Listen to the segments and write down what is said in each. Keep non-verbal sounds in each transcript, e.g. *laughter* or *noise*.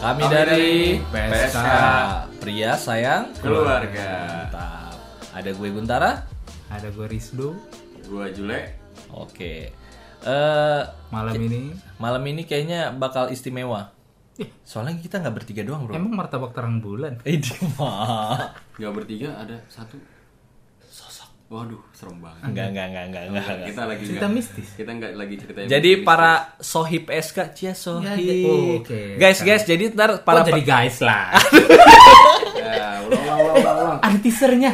Kami dari PSK. Pria Sayang Keluarga. Mantap. Ada gue Guntara. Ada gue Rizdo. Gua Jule. Oke. Eh Malam ini malam ini kayaknya bakal istimewa. Soalnya kita nggak bertiga doang, Bro. emang martabak terang bulan. Eh, *laughs* di mah. Gak bertiga ada satu. Waduh, serem banget. Enggak, enggak, enggak, enggak, enggak. enggak. Kita lagi Cerita nggak- mistis. Kita nggak lagi cerita yang Jadi mistis. para sohib SK, cia sohib. Ya, ya, oh, oke. Guys, guys, jadi ntar para oh, jadi guys lah. *laughs* ya, ulang ulang ulang ulang. Ada teasernya.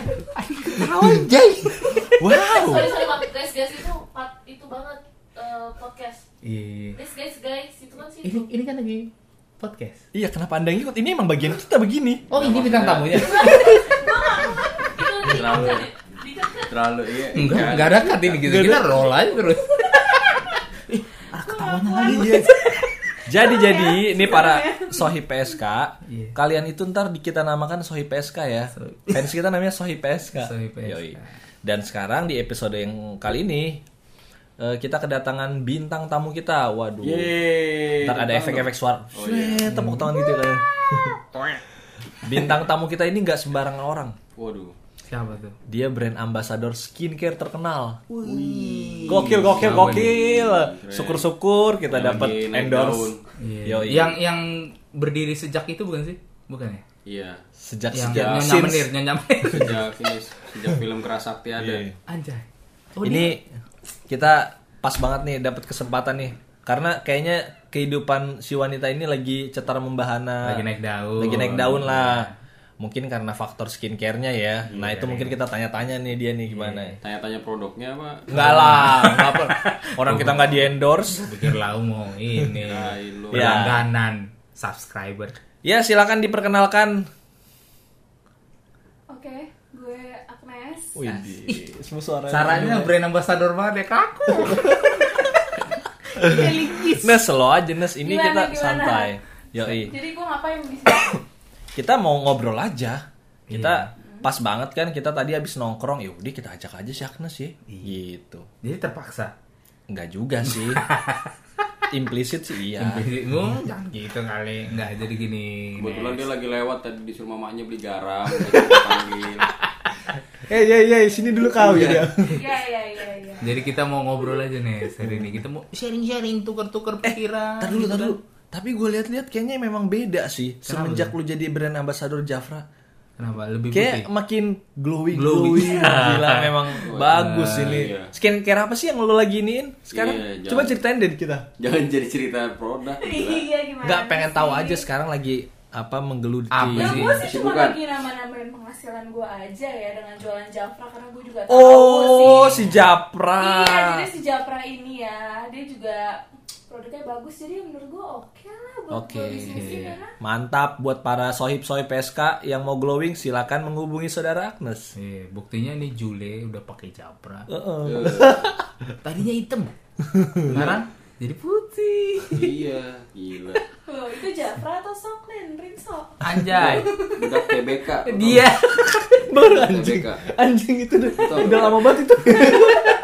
wow. sorry sorry Pak. guys guys itu part itu banget eh, podcast Iya. guys guys guys itu kan sih Ini ini kan lagi podcast. Iya, kenapa Anda ngikut? Ini emang bagian kita begini. Oh, ini bintang tamunya. *laughs* itu Terlalu iya. Enggak, iya. enggak ada cut ini gitu. Kita roll aja terus. *laughs* Ih, ada ketawanya lagi. Iya. *laughs* Jadi jadi ini para sohib PSK, Iya. kalian itu ntar di- kita namakan sohib PSK ya. Fans kita namanya sohib PSK. Sohib PSK. Yoi. Dan sekarang di episode yang kali ini eh, kita kedatangan bintang tamu kita. Waduh. Yeay. Ntar ada efek-efek suara. Oh, iya. Tepuk tangan gitu kan. *laughs* Bintang tamu kita ini nggak sembarangan orang. Waduh. Siapa tuh? Dia brand ambassador skincare terkenal. Gokil, gokil, gokil. Syukur-syukur kita dapat endorse. Iya. Yoi. Yang yang berdiri sejak itu bukan sih? Bukan ya? Iya. Sejak Yang sejak nyonya since- menir, nyonya menir. *laughs* Sejak ini sejak film Kerasakti ada. Iya. Anjay. Oh, ini kita pas banget nih dapat kesempatan nih karena kayaknya kehidupan si wanita ini lagi cetar membahana Lagi naik daun. lagi naik daun lah mungkin karena faktor skincare-nya ya nah Iya, itu mungkin kita tanya-tanya nih dia nih gimana Tanya-tanya produknya apa? Enggak lah, enggak apa. *laughs* Orang kita nggak di endorse. Pikir lau mau ini. Kirain lu. Ya. Langganan subscriber. Ya silakan diperkenalkan. oke gue Agnes Wih, semua suara. Caranya brand ambassador banget ya kaku. *laughs* Nes lo aja Nes, ini Gimana, kita gimana? santai. Yoi. jadi gue ngapain di sini *coughs* Kita mau ngobrol aja. Kita pas banget kan kita tadi habis nongkrong, ya udah kita ajak aja si Agnes ya. Gitu. Jadi terpaksa. Enggak juga sih. *laughs* Implisit sih iya. Bingung, jangan gitu kali. Enggak jadi gini. Kebetulan dia lagi lewat tadi disuruh mamanya beli garam. *laughs* panggil. Eh ya ya sini dulu kau ya. iya iya iya iya Jadi kita mau ngobrol aja nih hari ini. Kita mau sharing-sharing, tukar-tukar pikiran. Tar dulu, gitu tar kan. dulu. Tapi gue lihat-lihat kayaknya memang beda sih semenjak lu jadi brand ambassador Jafra. Kenapa? Lebih Kayak putih. makin glowing, Glowing. *laughs* glowing. Gila memang bagus ini. iya. Skincare apa sih yang lu lagi iniin sekarang? Iya, Coba jangan. ceritain dari kita. Jangan jadi cerita produk. *laughs* iya gimana Nggak pengen tahu aja sekarang lagi apa menggeluti. Apa ya sih? gue sih cuma Kesibukan. lagi nama-namain penghasilan gue aja ya dengan jualan Jafra karena gue juga tahu Oh, sih si Japra. Iya, jadi si Japra ini ya, dia juga produknya bagus, jadi menurut gue oke lah buat Oke. buat bisnis ini ya. Mantap buat para sohib-sohib PSK yang mau glowing silakan menghubungi saudara Agnes. Iya, buktinya nih Jule udah pakai Japra. Heeh. *laughs* Tadinya hitam. Sekarang jadi putih. Iya, gila. Loh, itu Jafra atau Soklin, Rinso? Anjay. Budak TBK. Dia Baru anjing. TBK. Anjing itu udah, udah lama banget itu. *laughs*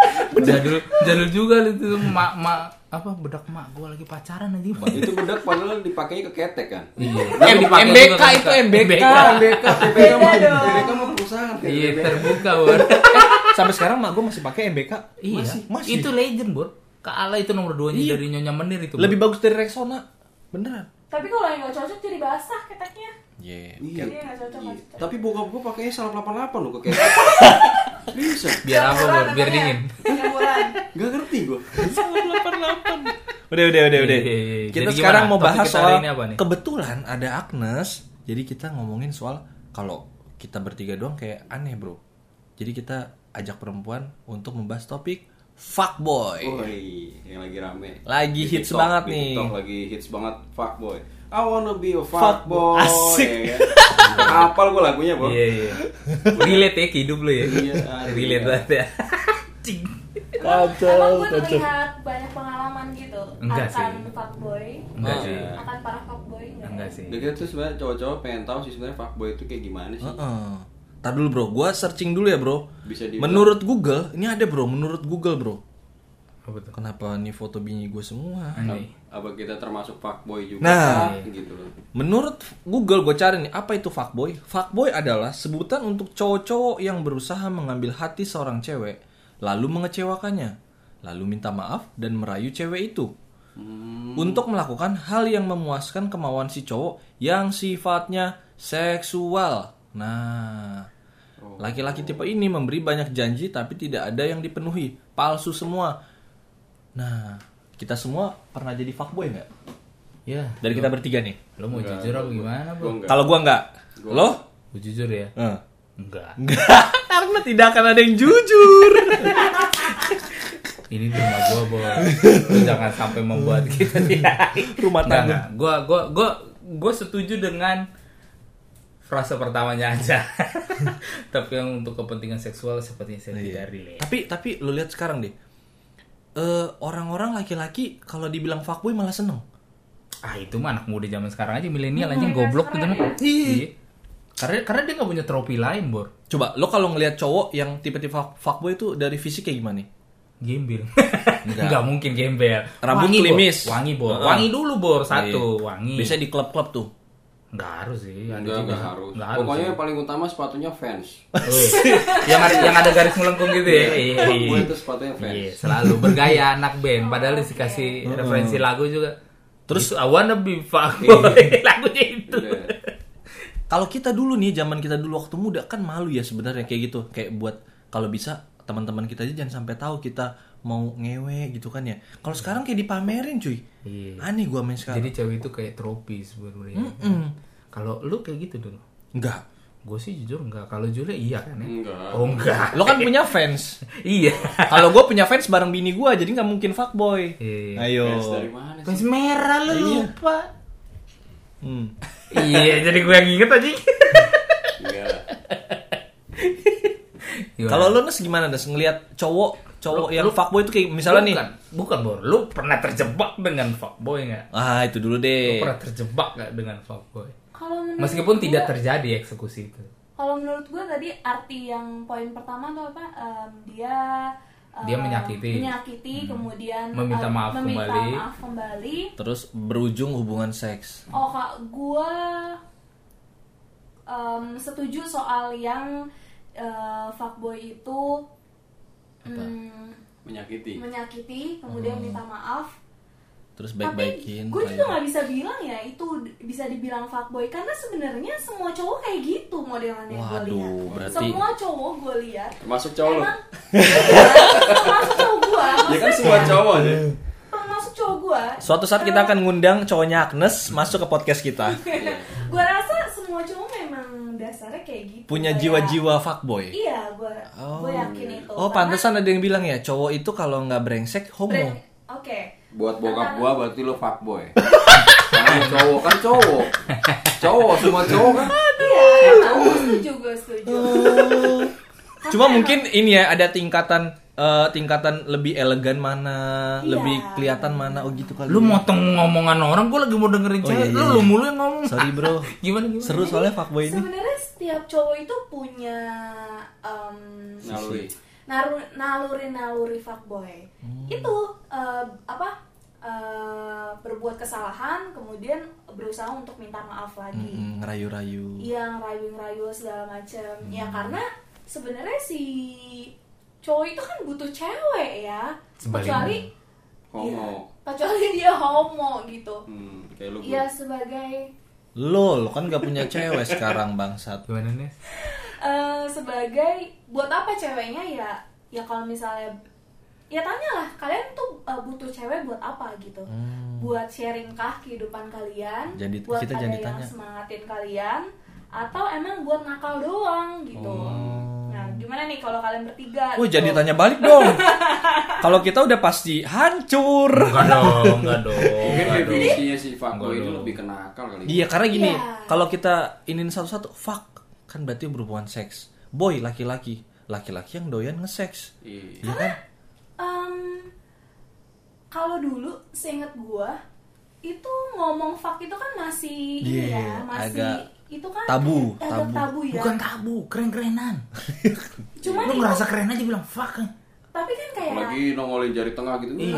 jadul jadul juga itu mak mak apa bedak mak gua lagi pacaran aja. Itu budak padahal dipakainya ke ketek kan. Iya. M- dipakai MBK itu. MBK. Mah dong. TBK mah perusahaan. Iya, terbuka, Bor. *laughs* Sampai sekarang mak gue masih pakai MBK. Iya. Masih, masih. Itu legend, Bor. Kaala itu nomor 2 nya Iya. dari Nyonya Menir itu. lebih bagus dari Rexona. Beneran. Tapi kalau yang nggak cocok jadi basah keteknya. Yeah. Iya. Iya nggak cocok. Tapi bokap gua pakainya 188 loh ke ketek. *laughs* Bisa. biar apa, Bor? Biar dingin. Penyamuran. Gak ngerti gua. Udah, udah, udah, udah. Iya, iya, iya. Kita Jadi sekarang gimana? mau bahas soal ini apa nih? kebetulan ada Agnes. Jadi kita ngomongin soal kalau kita bertiga doang kayak aneh, Bro. Jadi kita ajak perempuan untuk membahas topik fuckboy. Woi, yang lagi rame. Lagi Di hits TikTok, banget di nih. TikTok lagi hits banget fuckboy. I wanna be a Fuckboy. fuckboy. Asik. Ya kan? Hafal gua lagunya, Bro. Iya, iya. Relate ya ke hidup lu ya. Iya, aduh, Relate iya. banget ya. Cing. Emang, Kacau, emang gue kacau. terlihat banyak pengalaman gitu Enggak akan sih. fuckboy, Enggak Oh, sih. iya. akan para fuckboy enggak? Enggak sih. Dia tuh sebenarnya cowok-cowok pengen tahu sih sebenarnya fuckboy itu kayak gimana sih. Heeh. Tar dulu bro, gua searching dulu ya bro. Bisa dibilang. Menurut Google, ini ada bro. Menurut Google bro. Apa tuh? Kenapa nih foto bini gue semua? Anjay. apa kita termasuk fuckboy juga Nah. gitu loh Menurut Google gue cari nih apa itu fuckboy? Fuckboy adalah sebutan untuk cowok-cowok yang berusaha mengambil hati seorang cewek lalu mengecewakannya, lalu minta maaf dan merayu cewek itu. Untuk melakukan hal yang memuaskan kemauan si cowok yang sifatnya seksual. Nah, laki-laki tipe ini memberi banyak janji tapi tidak ada yang dipenuhi, palsu semua. Nah, kita semua pernah jadi fuckboy nggak? Ya. Dari kita bertiga nih. Lo mau jujur apa gimana, Bro? enggak Kalau gua nggak, lo? Gua jujur ya. Eh. Enggak. Enggak, *laughs* karena tidak akan ada yang jujur. *laughs* Ini rumah gua, Bos. Lu jangan sampai membuat kita *laughs* tidak Rumah Enggak, tangga. enggak. Gua gua gua gua setuju dengan frase pertamanya aja. Tapi yang untuk kepentingan seksual sepertinya saya tidak relate. tapi tapi lu lihat sekarang deh. Eh orang-orang laki-laki kalau dibilang fuckboy malah seneng. Ah itu mah anak muda zaman sekarang aja milenial aja Milenial goblok gitu mah. ya? Iya. Iya. Karena karena dia nggak punya trofi lain, Bor. Coba lo kalau ngelihat cowok yang tipe-tipe fuck- fuckboy itu dari fisik kayak gimana nih? Gembel. *laughs* Enggak. Enggak mungkin gembel. Rambut Wangi, Bor. klimis. Wangi, Bor. Wangi dulu, Bor. Satu, Iya. wangi. Biasanya di klub-klub tuh. Enggak harus sih. Ada enggak juga. enggak harus Nggak harus pokoknya sih. yang paling utama sepatunya fans Oh, yang ada yang ada garis melengkung gitu ya. Iya, fuckboy iya. itu sepatunya fans Iya, selalu bergaya anak band padahal dikasih referensi lagu juga. Terus I wanna be fuckboy *laughs* lagunya itu. Kalau kita dulu nih, zaman kita dulu waktu muda kan malu ya sebenarnya kayak gitu. Kayak buat kalau bisa teman-teman kita aja jangan sampai tahu kita mau ngewe gitu kan ya. Kalau sekarang kayak dipamerin cuy. Iya. Aneh gua main sekarang. Jadi cewek itu kayak trofi sebenarnya. Mm-mm. Kalau lu kayak gitu dulu. Enggak. Gue sih jujur enggak. Kalau Julia iya kan ya? enggak Oh enggak. Lo kan punya fans. *laughs* iya. Kalau gue punya fans bareng bini gue, jadi nggak mungkin fuckboy. Iya. Ayo. fans dari mana sih Fans merah lu Iya. lupa. Hmm. iya, jadi gue yang inget aja. Kalau lo nes gimana nes ngelihat cowok cowok Lu- yang lu- fuckboy itu kayak misalnya nih. bukan, bukan Bor. Lu pernah terjebak dengan fuckboy nggak? Ah itu dulu Lu deh. pernah terjebak nggak dengan fuckboy? Kalau menurut Meskipun gua- tidak terjadi eksekusi itu. Kalau menurut gue tadi arti yang poin pertama tuh apa? Em, dia Dia menyakiti. Hmm. menyakiti, kemudian Meminta em, maaf meminta kembali. maaf kembali. Terus berujung hubungan seks. Oh kak, gue em, setuju soal yang eh, fuckboy itu mm, menyakiti menyakiti, kemudian Hmm. minta maaf. Terus Tapi baik-baikin. gue juga nggak bisa bilang ya itu bisa dibilang fuckboy karena sebenarnya semua cowok kayak gitu modelannya gue Waduh, lihat. berarti- Semua cowok gue lihat termasuk cowok emang *laughs* termasuk cowok gue, ya kan semua cowok aja termasuk cowok gue. Suatu saat kita akan ngundang cowoknya Agnes masuk ke podcast kita. Dasarnya kayak gitu. Punya Kayak- jiwa-jiwa fuckboy. Iya, gue Oh. gue yakin itu. Oh, Karena pantesan ada yang bilang ya, cowok itu kalau nggak brengsek homo. Oke. buat bokap gua berarti lo fuckboy karena cowok kan cowok cowok semua cowok kan Iya, gue setuju, gue setuju. Oh. Cuma mungkin ini ya ada tingkatan eh, tingkatan lebih elegan mana, Iya. lebih kelihatan mana, oh gitu kali. Lu ya. motong ngomongan orang, gue lagi mau dengerin Oh, cewek. iya, iya, lu, iya. lu mulu yang ngomong. Sorry bro. *laughs* gimana gimana? Seru soalnya fuckboy ini. Sebenarnya setiap cowok itu punya em, naluri naru naluri naluri fuckboy Hmm. itu eh, apa eh, berbuat kesalahan kemudian berusaha untuk minta maaf lagi Mm-mm, ngerayu-rayu. yang rayu-rayu segala macam ya Hmm. karena sebenarnya si cowok itu kan butuh cewek ya kecuali homo Iya, kecuali dia homo gitu hmm, kayak lu ya sebagai Lo, lo kan gak punya cewek sekarang bangsat. Gimana nih? eh, sebagai buat apa ceweknya ya ya kalau misalnya ya tanyalah kalian tuh eh, butuh cewek buat apa gitu Hmm. buat sharing kah kehidupan kalian Jangan di- buat kita ada jangan yang ditanya. semangatin kalian atau emang buat nakal doang gitu Oh. Gimana nih kalau kalian bertiga Wah, gitu? jadi tanya balik dong. *laughs* Kalau kita udah pasti hancur. Enggak dong, enggak dong. mungkin definisinya si fuckboy itu lebih kenakal kali Iya, karena gini, Iya. kalau kita inin satu-satu, fuck, kan berarti berhubungan seks. Boy, laki-laki. Laki-laki yang doyan nge-seks. iya Iya kan? Em, kalau dulu seingat gua itu ngomong fuck itu kan masih ini Iya, ya masih agak itu kan tabu, tabu. tabu ya Bukan tabu, keren-kerenan. cuman lu itu ngerasa keren aja bilang fuck. tapi kan kayak Lagi nongolin jari tengah gitu. Iya.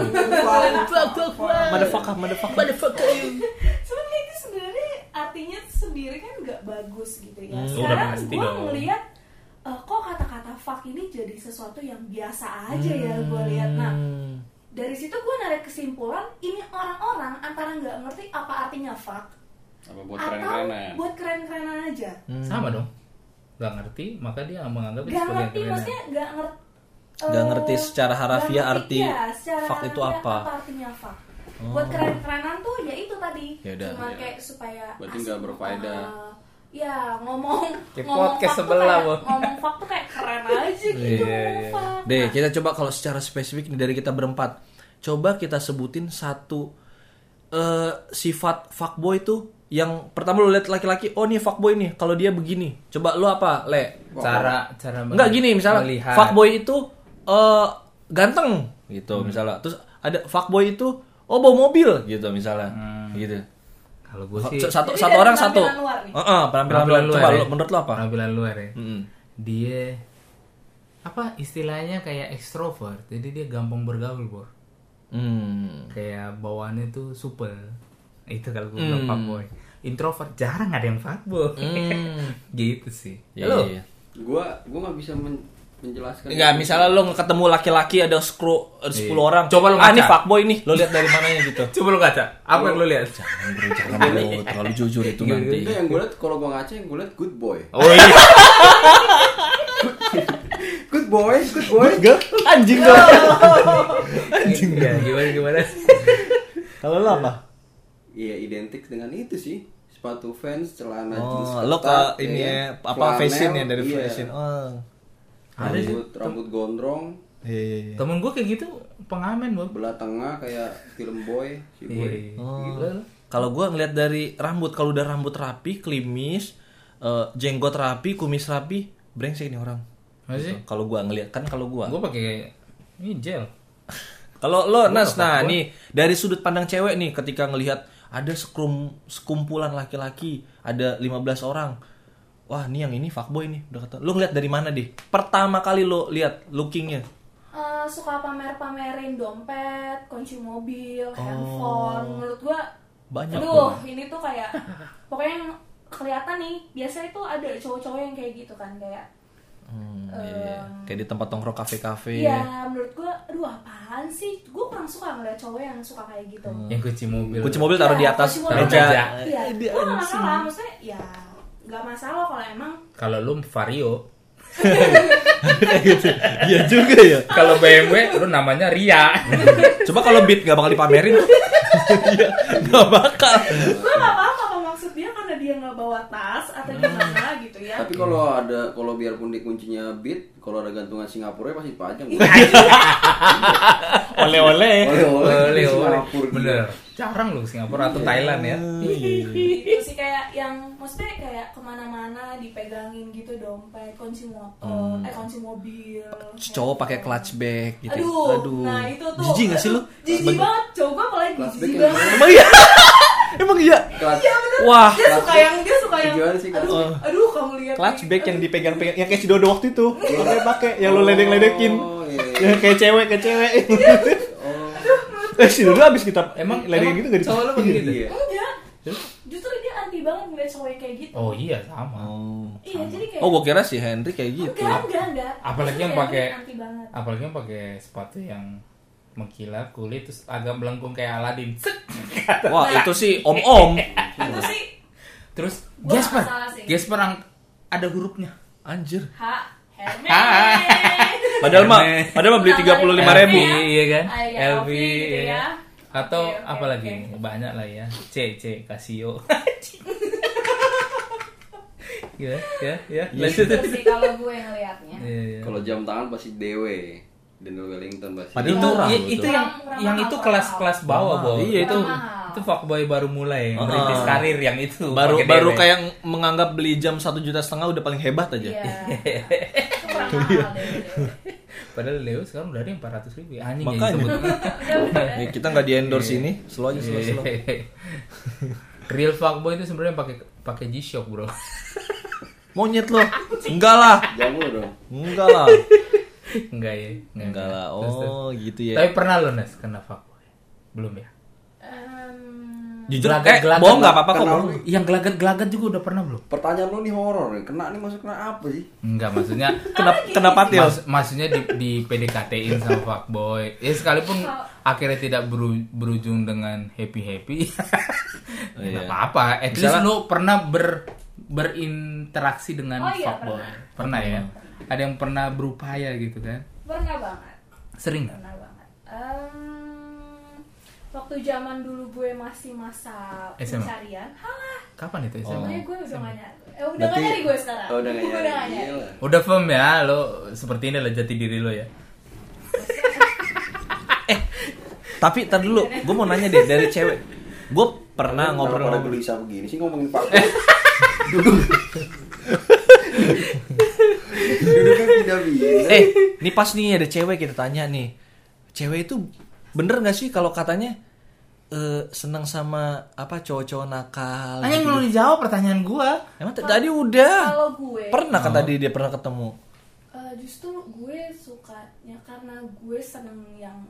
Motherfucker, motherfucker. sebenarnya itu sebenarnya artinya sendiri kan nggak bagus gitu ya Hmm. Sekarang gue dong. ngelihat eh, kok kata-kata fuck ini jadi sesuatu yang biasa aja ya gue lihat nah Hmm. dari situ gue narik kesimpulan ini orang-orang antara nggak ngerti apa artinya fuck Apa buat atau keren-kerenan? buat keren-kerenan aja Sama dong. Gak ngerti, maka dia menganggap itu nggak sebagai ngerti kerenan. maksudnya nggak ngerti Nggak ngerti secara harafiah arti fuck itu apa. artinya fuck buat keren-kerenan tuh ya itu tadi Yaudah. cuma Iya. kayak supaya Berarti nggak berfaedah. uh, ya ngomong Kayak ngomong podcast sebelah, kayak- ngomong fuck tuh kayak keren *laughs* aja gitu Iya, ngomong iya. fuck. Deh, Nah, kita coba kalau secara spesifik nih dari kita berempat. Coba kita sebutin satu eh, sifat fuckboy tuh yang pertama lu lihat laki-laki, oh nih fuckboy nih, kalau dia begini. Coba lu apa, Le? cara cara Enggak gini misalnya melihat. fuckboy itu eh ganteng gitu misalnya. Terus ada fuckboy itu oh bawa mobil gitu misalnya. Gitu. Kalau gue sih satu Jadi satu orang satu. penampilan luar nih? Heeh, penampilan, penampilan luar. Coba ya. lu menurut lu apa? penampilan luar ya. Mm-mm. Dia apa istilahnya kayak ekstrovert. Jadi dia gampang bergaul, Bor. Hmm. Kayak bawaannya tuh super. Itu kalau gue Hmm. bilang fuckboy. Introvert jarang ada yang fuckboy. Hmm. *laughs* gitu sih. Iya, Halo. iya. Gua gua nggak bisa men- menjelaskan. Enggak, misalnya lo ketemu laki-laki ada skru ada 10 Iya. orang. Coba lo ah, ngaca. ini fuckboy nih. Lo lihat dari mananya gitu. *laughs* Coba lu kaca. Apa yang lu lihat? Jangan bro, *laughs* jangan bro, terlalu jujur itu Iya, nanti. Enggak, yang gue liat kalau gua ngaca yang gue liat good boy. Oh iya. Good boy, good boy. Enggak, anjing lo. Anjing ya, gimana gimana? Kalau lo apa? Iya identik dengan itu sih. Sepatu Vans, celana Oh, jeans lo ke ini ya ya, apa Flanel, fashion ya dari iya. fashion. Oh. Ada sih. Rambut, rambut gondrong, Iya, iya, iya. Temen gue kayak gitu pengamen, Bor. belah tengah kayak film boy, si boy. Iya. Oh. Gila lu. Kalau gua ngeliat dari rambut, kalau udah rambut rapi, klimis, eh, jenggot rapi, kumis rapi, brengsek nih orang. Gitu. Kalau gua ngeliat kan kalau gua. Gue pakai ini gel. Kalau lo Nas, nah apa-apa. nih dari sudut pandang cewek nih ketika ngelihat ada sekrum sekumpulan laki-laki, ada 15 orang. Wah, nih yang ini fuckboy nih, udah kata. Lo ngeliat dari mana deh? Pertama kali lo lihat lookingnya. eh, suka pamer-pamerin dompet, kunci mobil, Oh. handphone. Menurut gua, Banyak aduh, ini tuh kayak pokoknya yang kelihatan nih. Biasa itu ada cowok-cowok yang kayak gitu kan, kayak Hmm, iya. Kayak di tempat nongkrong kafe-kafe. Iya, menurut gua, aduh apaan sih? Gue kurang suka ngeliat cowok yang suka kayak gitu. Yang kunci mobil. Kunci mobil taruh di Iya, atas meja. taruh- Iya, Dia gue gak masalah. Maksudnya, ya gak masalah kalau emang Kalau lu Vario, *laughs* Iya juga ya. kalau BMW lu namanya Ria. Coba kalau beat nggak bakal dipamerin. *laughs* Iya, nggak bakal. gue gak apa-apa ya. Tapi kalau ada kalau biarpun di kuncinya beat, kalau ada gantungan Singapura ya pasti dipajang. *laughs* Oleh-oleh. Oleh-oleh di Oleh, oleh. Singapura. Bener. Jarang lu Singapura atau Thailand ya. sih kayak yang maksudnya kayak ke mana-mana dipegangin gitu dompet, kunci motor, eh kunci mobil. Cowok pakai clutch bag gitu. Aduh, nah itu tuh. Jijik gak sih lu? Jijik banget, cowok gue apalagi jijik banget. Emang iya? Emang iya? Iya bener. Wah, dia suka yang dia suka yang. Gimana sih, clutch aduh, aduh kamu lihat. clutch bag yang dipegang-pegang yang kayak si Dodo waktu itu. Pakai pakai yang lu ledek-ledekin. Oh, iya, iya. *laughs* Yang kayak cewek kayak cewek. *laughs* Oh, eh si Dodo abis kita Emang ledek gitu gak cowok lu begitu? iya. Enggak. Justru dia anti banget ngeliat cowok kayak gitu. Oh iya sama. Oh. Iya, jadi kayak Oh, gua kira si Henry kayak gitu. Enggak, enggak, enggak. Apalagi yang pakai- dia anti banget. Apalagi yang pakai sepatu yang mengkilat kulit terus agak melengkung kayak Aladin. *laughs* Wah, itu sih om-om. *laughs* Itu sih Terus Gasper. Gasper ang- ada hurufnya. Anjir. H *laughs* Hermes. Padahal mah, padahal mah beli tiga puluh lima ribu. LV. Iya kan? Iya, LV, gitu iya. ya. Atau apa lagi? Banyak lah ya. C C Casio. ya, ya, ya. Lanjut. Kalau gue ngelihatnya. Iya, iya. Kalau jam tangan pasti Dewe. Daniel Wellington pasti. Padahal itu murah itu yang Kurang- yang itu kelas-kelas bawah. Bo. Iya, itu. Itu fuckboy baru mulai, Heeh. merintis karir yang itu. Baru baru dewe. kayak menganggap beli jam satu juta setengah udah paling hebat aja. Iya. Mahal deh. deh. Padahal Leo sekarang udah ada yang 400 ribu ya. Anjing Makanya. Ya, *laughs* kita nggak di endorse ini, slow aja slow slow. *laughs* Real fuckboy itu sebenarnya pakai pakai G-Shock, Bro. Monyet lo. Enggak lah. Jamu dong. Enggak lah. *laughs* Enggak ya. Enggak lah. Terus, terus. Oh, gitu ya. Tapi pernah lo Nes kena fuckboy? Belum ya? Em, Jujur, Gelagat- eh, gelagat bohong nggak apa-apa kok. Yang gelagat-gelagat juga udah pernah belum? Pertanyaan lu nih horor nih. Kena nih masuk kena apa sih? Enggak, maksudnya Kenapa kenapa Til? Mas- maksudnya di, di PDKT-in sama fuckboy. Ya sekalipun akhirnya tidak beru- berujung dengan happy-happy. Oh, *laughs* ya iya. nggak apa-apa. At least Misalnya- lu pernah ber berinteraksi dengan Oh, iya, fuckboy. pernah. Pernah ya? Ada yang pernah berupaya gitu kan? pernah banget Sering nggak? pernah banget Em, waktu zaman dulu gue masih masa SMA? pencarian halah Kapan itu SMA? sebenarnya gue udah gak nyari eh, udah Berarti- gak nyari gue sekarang Oh, udah Gue nyari. nyari. Gila. Udah firm ya, lo seperti ini lah jati diri lo ya. *laughs* Tapi tar dulu, gue mau nanya deh dari cewek. Gue pernah ngobrol-ngobrol. gelisah begini sih ngomongin Pak. Duduk. *laughs* *laughs* Duduk kan tidak bisa. Eh, nih pas nih ada cewek kita tanya nih. Cewek itu bener nggak sih kalau katanya eh, senang sama apa cowok-cowok nakal? Hanya gitu? belum dijawab pertanyaan gua. Emang t- tadi udah. kalau gue Pernah kan Oh. tadi dia pernah ketemu. eh, justru gue sukanya karena gue seneng yang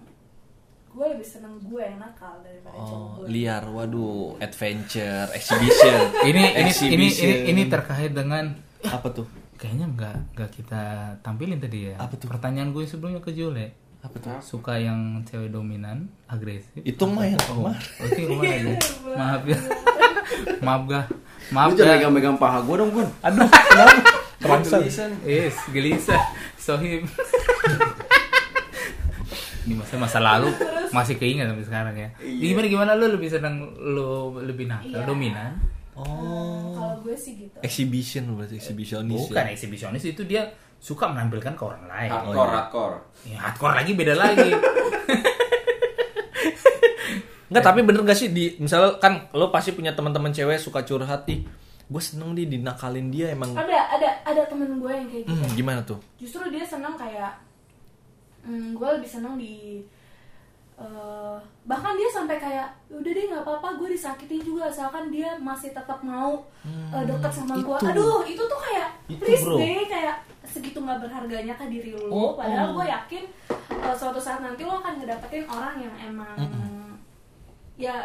gue lebih seneng gue yang nakal daripada cowok Oh, gue liar. Waduh, adventure, exhibition. Ini ini ini Exhibition. ini, ini terkait dengan apa tuh? Kayaknya nggak nggak kita tampilin tadi ya. Apa tuh? Pertanyaan gue sebelumnya ke Jule. Apa tuh? Suka yang cewek dominan, agresif. Itu mah yang Oh, kemarin. oke ke mana aja. Maaf ya. Maaf gak? Maaf Lu jangan ya. megang-megang paha gua dong, Gun. Aduh, kenapa? Terasa. Yes, gelisah. Sohib. Ini masa masa lalu masih keinget sampai sekarang ya. Iya. Gimana gimana lu lebih senang lu lebih nakal, Iya. dominan? Oh. kalau gue sih gitu Exhibition berarti exhibitionis Bukan ya. eksibisionis itu dia suka menampilkan ke orang lain. Hardcore, iya. hardcore. Ya, hardcore lagi beda lagi. *laughs* Enggak, tapi bener gak sih di misalnya kan lo pasti punya teman-teman cewek suka curhat nih. Gue seneng nih dinakalin dia emang. ada ada ada temen gue yang kayak gitu Hmm, gimana tuh? justru dia senang kayak hmm, gue lebih senang di eh, bahkan dia sampai kayak udah deh nggak apa-apa gue disakitin juga asalkan dia masih tetap mau eh, deket sama gue aduh itu tuh kayak Itu, please bro. deh kayak segitu nggak berharganya ke diri lo Oh, padahal oh. gue yakin eh, suatu saat nanti lo akan ngedapetin orang yang emang ya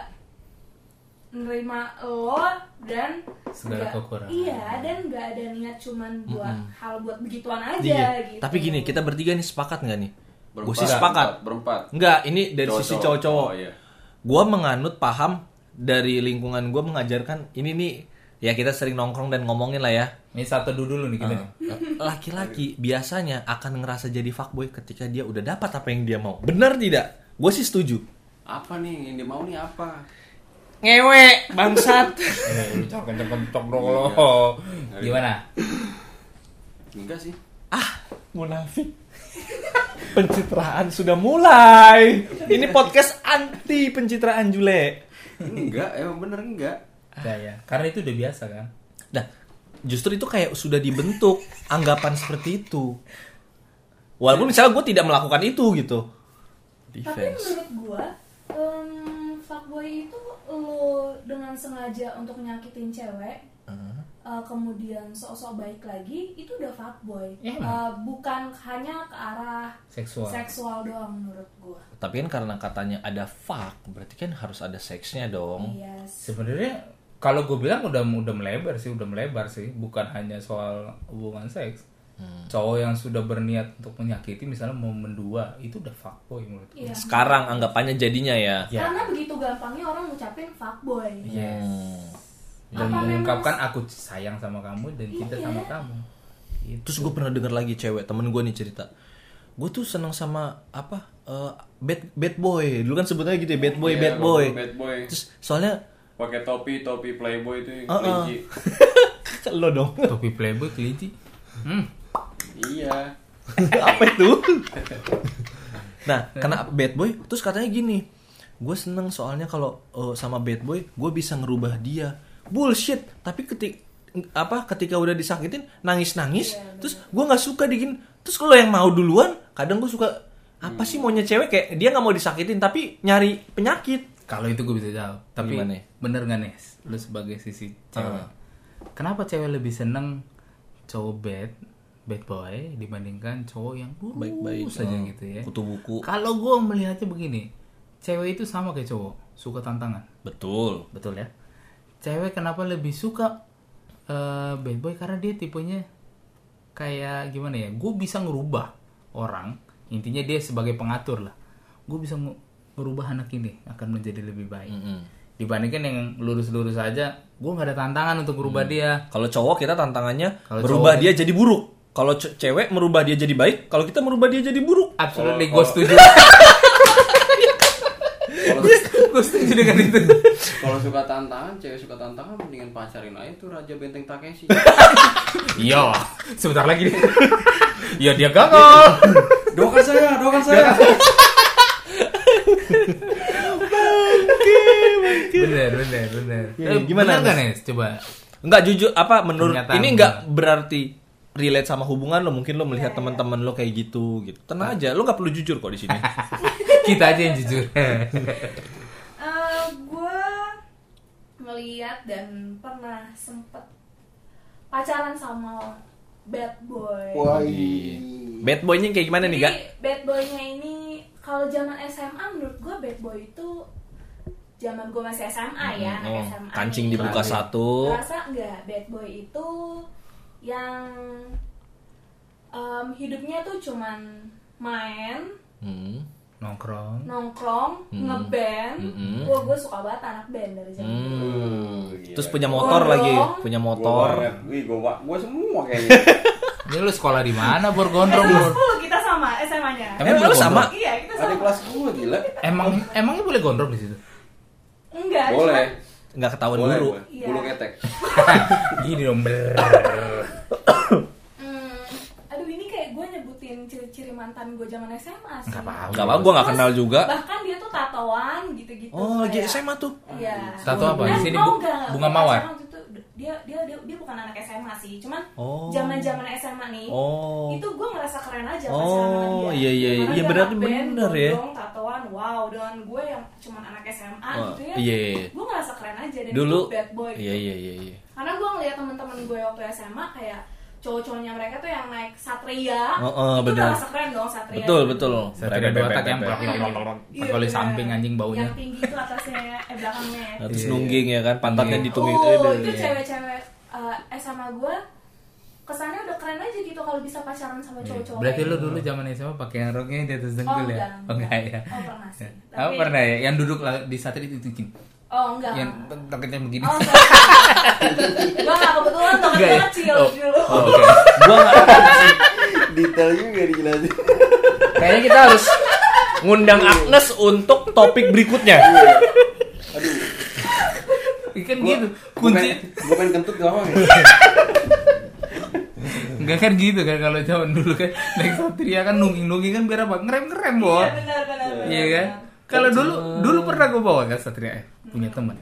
nerima lo dan Segala kekurangan. iya dan nggak ada niat cuman buat Mm-mm. hal buat begituan aja Iya. gitu Tapi gini, kita bertiga nih sepakat nggak nih? Gue sih sepakat. Berempat. Enggak, ini dari sisi cowok-cowok. Oh, iya. Gue menganut paham dari lingkungan gue mengajarkan ini nih ya kita sering nongkrong dan ngomongin lah ya Ini satu dulu dulu nih kita. nih. laki-laki biasanya akan ngerasa jadi fuckboy ketika dia udah dapat apa yang dia mau benar tidak gue sih setuju Apa nih yang dia mau nih apa? ngewe bangsat *laughs* Eh, lu jangan kenceng-kenceng dong Iya. lo. Gimana? Enggak sih. ah munafik pencitraan sudah mulai ini podcast anti pencitraan Jule Enggak, emang bener enggak. Ya, ya. Karena itu udah biasa kan. nah justru itu kayak sudah dibentuk anggapan seperti itu walaupun misalnya gue tidak melakukan itu gitu tapi defense menurut gua em, fuckboy itu lo dengan sengaja untuk nyakitin cewek Uh, eh, kemudian sok-sok baik lagi itu udah fuckboy Ya. Eh, bukan hanya ke arah Seksual. seksual doang menurut gua tapi kan karena katanya ada fuck berarti kan harus ada seksnya dong yes Sebenarnya kalau gue bilang udah udah melebar sih, udah melebar sih, bukan hanya soal hubungan seks. Cowok yang sudah berniat untuk menyakiti, misalnya mau mendua, itu udah fuckboy menurut gue. Iya. sekarang anggapannya jadinya ya Ya. karena begitu gampangnya orang ngucapin fuckboy Yes. Hmm. Dan Apa mengungkapkan memang- aku sayang sama kamu dan cinta Iya. sama kamu. Gitu. Terus gue pernah denger lagi cewek temen gue nih cerita. Gue tuh seneng sama apa eh, bad bad boy. Dulu kan sebutnya gitu ya bad boy, Iya, bad boy. Bad boy. Terus soalnya Pakai topi, topi playboy itu yang Uh-uh. kelinci. *laughs* lo dong. Topi playboy kelinci. Hmm. Iya. *laughs* apa itu? *laughs* nah, kena bad boy. Terus katanya gini. Gue seneng soalnya kalau eh, sama bad boy, gue bisa ngerubah dia. Bullshit. Tapi ketik apa ketika udah disakitin nangis nangis terus gue nggak suka digin terus kalau yang mau duluan kadang gue suka apa sih maunya cewek kayak dia nggak mau disakitin tapi nyari penyakit Kalau itu gue bisa jawab. Tapi Gimana ya? bener gak Nes? Lu sebagai sisi cewek. Ah. Kenapa cewek lebih seneng cowok bad bad boy dibandingkan cowok yang Baik-baik, saja oh. gitu ya. Kutu buku. Kalau gue melihatnya begini, cewek itu sama kayak cowok, suka tantangan, Betul. betul ya. Cewek kenapa lebih suka eh, bad boy karena dia tipenya kayak gimana ya? Gue bisa ngerubah orang, intinya dia sebagai pengatur lah. Gue bisa nge- ngerubah anak ini akan menjadi lebih baik. Mm-mm. Dibandingkan yang lurus-lurus aja, gue nggak ada tantangan untuk ngerubah dia. Kalau cowok kita tantangannya Kalau merubah cowok- dia jadi buruk. Kalau ce- cewek merubah dia jadi baik, kalau kita merubah dia jadi buruk. Absolutely, Kalau- gue setuju. *laughs* Kalau gue setuju dengan *laughs* itu. kalau suka tantangan, cewek suka tantangan mendingan pacarin aja tuh Raja Benteng Takeshi. *laughs* Iya, sebentar lagi. *laughs* ya dia gagal. doakan saya, doakan saya. bener, bener, bener. Ya, Eh, gimana, bener kan, Nes? Nes? Coba. Enggak jujur apa menurut Pernyataan ini gua. enggak berarti relate sama hubungan lo mungkin lo melihat teman-teman lo kayak gitu gitu tenang aja lo nggak perlu jujur kok di sini Kita aja yang jujur. Gue ngeliat dan pernah sempet pacaran sama bad boy. Wah, bad boynya kayak gimana nih Jadi gak bad boynya ini kalau zaman SMA menurut gue bad boy itu zaman gue masih SMA ya, anak Oh, SMA. kancing nih. dibuka satu Rasa enggak bad boy itu yang em, hidupnya tuh cuman main, Hmm. Nongkrong. nongkrong, Hmm. ngeband. Hmm. Wah, gue suka banget anak band dari zaman dulu. Hmm. gila. terus punya motor lagi punya motor Gua. Wih, gua, gua semua kayaknya. *laughs* Ini lu sekolah di mana, Bor Gondrong, SMA Bor? 10 kita sama SMA-nya. Emang Emang boleh lu sama? Iya, kita Ada sama. kelas gua gila. Emang emangnya boleh gondrong di situ? Enggak, Boleh. nggak ketahuan Boleh, guru boleh. Iya. Bulu ketek. *laughs* Gini dong, ber. *laughs* Hmm, aduh ini kayak gue nyebutin ciri-ciri mantan gue zaman SMA sih. Nggak apa-apa. nggak apa gue nggak Terus, kenal juga Bahkan dia tuh tatoan gitu-gitu. oh lagi kayak- SMA tuh Iya. Tato apa? Di sini oh, bu- bunga mawar? Dia dia dia dia bukan anak SMA sih, cuman Oh. zaman-zaman SMA nih. oh Itu gue ngerasa keren aja Oh, sama dia. iya, iya, iya, dia berarti bener ya. gondrong, tatoan, wow, dengan gue yang cuman anak SMA Oh, gitu ya. iya, iya. Gue ngerasa keren aja dan dulu itu bad boy. iya gitu. iya iya iya Karena gue ngeliat temen-temen gue waktu SMA kayak cowok-cowoknya mereka tuh yang naik Satria. Oh, oh, itu rasa keren dong Satria. betul betul Satria dua tak yang blok. Iya, samping anjing baunya. Yang tinggi itu atasnya, eh belakangnya. Terus Iya. nungging ya kan pantatnya Iya. ditungging Oh, itu cewek-cewek uh, SMA gue kesannya udah keren aja gitu kalau bisa pacaran sama cowok-cowok. Berarti lu gitu. dulu zaman SMA pakai yang roknya di atas Oh, dengkul ya? enggak, Oh enggak ya? Oh, pernah sih. Oh pernah ya? Yang duduk lah di satria itu tuh gini. Oh, enggak. Yang toketnya begini. Oh, *laughs* enggak. gue gak kebetulan tuh Enggak ya? kecil Oh. dulu. Oh, Oke. *laughs* gua nggak Detail juga dijelasin. kayaknya kita harus ngundang Agnes untuk topik berikutnya Aduh. Kan Gua, gitu. gua Kunci gua pengen kentut gampang ya. enggak kan gitu kan kalau zaman dulu kan naik satria kan nungging-nungging kan biar apa? Ngerem-ngerem, Bor. Iya, benar, benar. Iya kan? Kalau dulu dulu pernah gue bawa kan Satria eh, punya teman.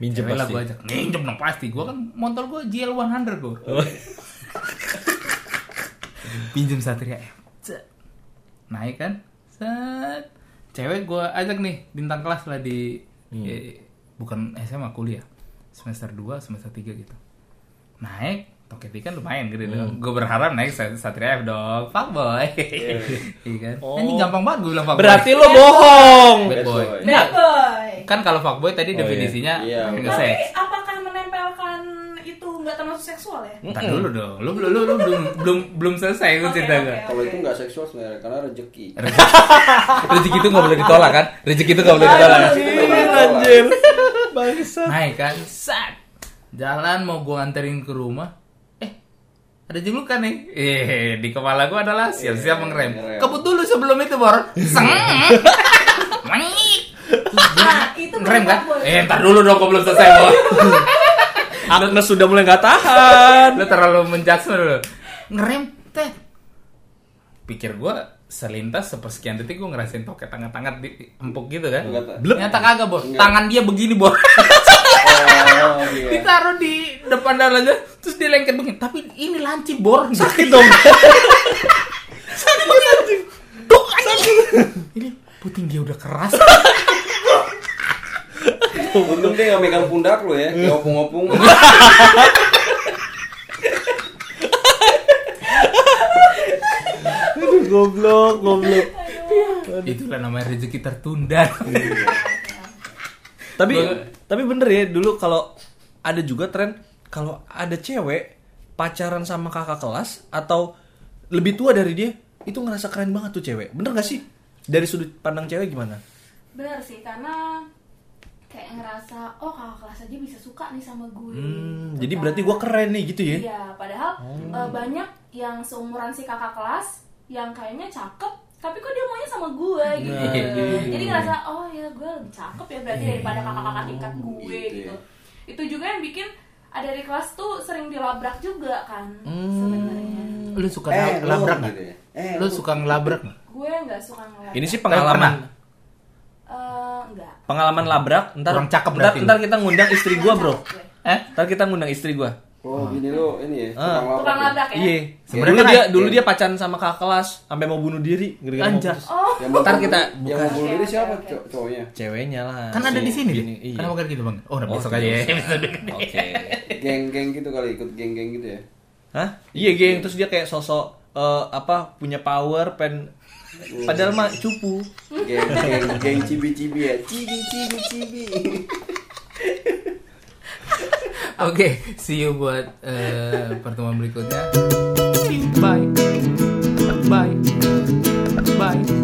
minjem pasti gue ajak. Minjem dong pasti. Gue kan motor gue GL 100 gue. Oh. Pinjem Satria F. Cet. Naik kan? Set. Cewek gue ajak nih bintang kelas lah di eh, bukan SMA kuliah. Semester 2, semester 3 gitu. Naik Toketi kan lumayan gede dong. Gue berharap naik Sat- Satria F dong. Fuck boy. *laughs* Iya kan? Oh. Ini gampang banget gue bilang fuck berarti lo bohong Bad Bad boy. boy. Enggak. Bad boy. Kan kalau fuckboy tadi Oh, iya. definisinya Iya. nge-sex. Tapi apakah menempelkan itu nggak termasuk seksual ya? Entar dulu dong. Lu lu lu, lu belum belum belum selesai gue Oke, cerita oke, gue. oke. Kalau itu nggak seksual sebenarnya karena rezeki. Rezeki itu nggak boleh ditolak kan? Rezeki itu nggak boleh ditolak. kan? anjir bangsa Naik kan, sat. Jalan mau gua anterin ke rumah. Ada julukan nih. Eh, di kepala gua adalah siap-siap mengerem. ngerem. Kebut dulu sebelum itu, Bor. Seng. *laughs* Nah, itu ngerem kan? Eh, ntar dulu dong, gua belum selesai, Bor. *laughs* Agnes sudah mulai nggak tahan Lu terlalu menjudge dulu. Ngerem, teh. Pikir gua selintas sepersekian detik gua ngerasain toket tangan-tangan di empuk gitu kan. Blep. Ternyata kagak, Bor. Tangan dia begini, Bor. *laughs* Oh, iya. Ditaruh di depan dalanya, terus dilengket begini. Tapi ini lancip, Bor. sakit dong *laughs* Sakit. Tuh, anjing. Ini puting dia udah keras. Untung dia nggak megang pundak lo ya, ngopung-ngopung. goblok, goblok. Itulah namanya rezeki tertunda. Tapi tapi bener ya dulu kalau ada juga tren kalau ada cewek pacaran sama kakak kelas atau lebih tua dari dia itu ngerasa keren banget tuh cewek. Bener gak sih? Dari sudut pandang cewek gimana? bener sih karena kayak ngerasa oh kakak kelas aja bisa suka nih sama gue Hmm, gitu jadi kan. berarti gua keren nih gitu ya? iya padahal eh, banyak yang seumuran si kakak kelas yang kayaknya cakep tapi kok dia maunya sama gue gitu Nah. jadi ngerasa oh ya gue lebih cakep ya berarti daripada kakak-kakak tingkat gue Gitu gitu itu juga yang bikin ada di kelas tuh sering dilabrak juga kan Hmm. sebenarnya Lu suka Eh, labrak nggak? gitu ya? Eh, Lu lu- suka ngelabrak nggak? gue nggak suka ngeliat Ini sih pengalaman Eh, enggak pengalaman labrak. Ntar Kurang cakep ntar, berarti ntar kita ngundang istri gua, Bro. Eh? Ntar kita ngundang istri gua. Oh, gini lu ini ya. Ah. tukang labrak ya Iya. Sebenarnya Dulu kan dia ada- dulu dia pacaran sama kakak kelas sampai mau bunuh diri gara-gara mau putus. oh Yang mau Ntar bunuh- kita yang buka. mau bunuh diri siapa cowoknya? Ceweknya lah. Kan ada Si- di sini. Gini, Kan Iya. Kenapa kan gitu, Bang? Oh, udah Oh, besok aja ya Oke. Geng-geng gitu kali ikut geng-geng gitu ya. Hah? Iya, geng. Terus dia kayak sosok eh, apa punya power pen padahal mah cupu. Geng-geng geng cibi-cibi ya. Cibi cibi cibi. *laughs* Oke, see you buat eh, pertemuan berikutnya. Bye. Bye. Bye.